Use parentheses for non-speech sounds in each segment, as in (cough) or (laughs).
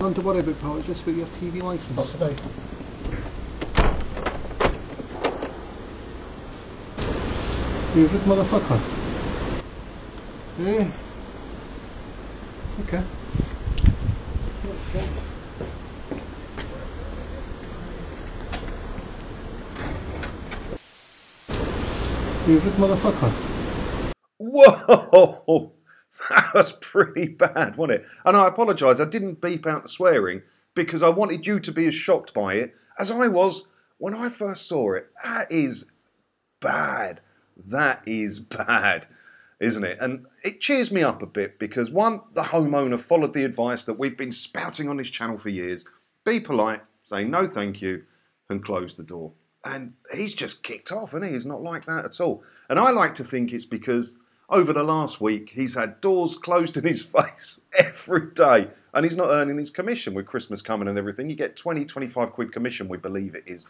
Under whatever power, just for your TV license. Possibly. You good motherfucker. Yeah. Okay. Okay. You good motherfucker. Whoa! (laughs) (laughs) That was pretty bad, wasn't it? And I apologise, I didn't beep out the swearing because I wanted you to be as shocked by it as I was when I first saw it. That is bad. That is (laughs) bad, isn't it? And it cheers me up a bit because one, the homeowner followed the advice that we've been spouting on this channel for years be polite, say no thank you, and close the door. And he's just kicked off, and he? he's not like that at all. And I like to think it's because over the last week he's had doors closed in his (laughs) face every day, and he's not earning his commission with Christmas coming and everything. You get 20, 25 quid commission, we believe it is,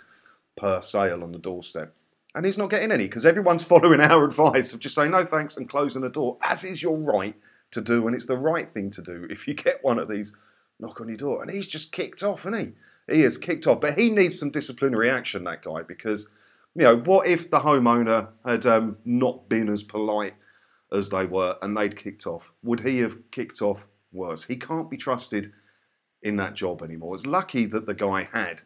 per sale on the doorstep. And he's not getting any because everyone's (laughs) following our advice of just saying no thanks and closing the door, as is your right to do, and it's the right thing to do (laughs) if you get one of these knock on your door. And he's just kicked off, isn't he? He is kicked off, but he needs some disciplinary action, that guy, because, you know, what if the homeowner had um, not been as polite as they were and they'd kicked off? Would he have kicked off worse? He can't be trusted in that job anymore. It's lucky that the guy had,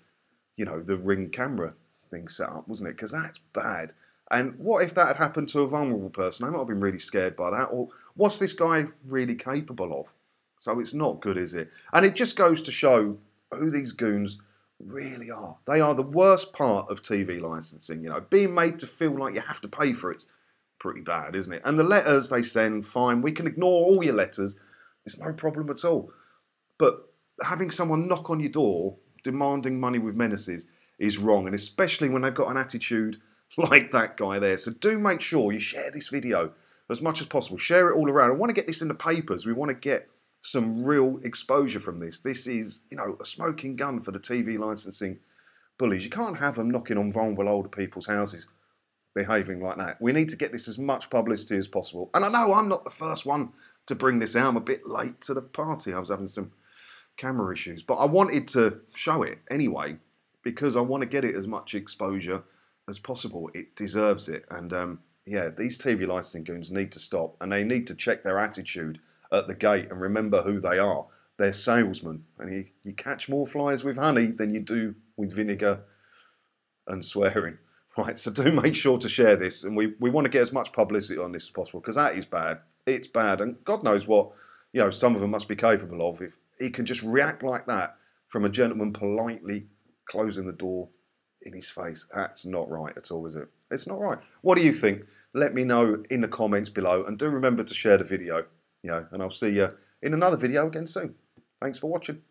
you know, the ring camera thing set up, wasn't it? Because that's bad. And what if that had happened to a vulnerable person? I might have been really scared by that. Or what's this guy really capable of? So it's not good, is it? And it just goes to show who these goons really are. They are the worst part of TV licensing. You know, being made to feel like you have to pay for it's pretty bad, isn't it? And the letters they send, fine, we can ignore all your letters. It's no problem at all. But having someone knock on your door demanding money with menaces is wrong, and especially when they've got an attitude (laughs) like that guy there. So do make sure you share this video as much as possible. Share it all around. I want to get this in the papers. We want to get some real exposure from this. This is, you know, a smoking gun for the TV licensing bullies. You can't have them knocking on vulnerable older people's houses behaving like that. We need to get this as much publicity as possible. And I know I'm not the first one to bring this out. I'm a bit late to the party. I was having some camera issues, but I wanted to show it anyway because I want to get it as much exposure as possible. It deserves it. And um, yeah, these TV licensing goons need to stop and they need to check their attitude at the gate and remember who they are. They're salesmen, and you, you catch more flies with honey than you do with vinegar and swearing. Right, so do make sure to share this, and we, we want to get as much publicity on this as possible because that is bad. It's bad, and God knows what you know. Some of them must be capable of if he can just react like that from a gentleman politely closing the door in his face. That's not right at all, is it? It's not right. What do you think? Let me know in the comments below, and do remember to share the video. You know, and I'll see you in another video again soon. Thanks for watching.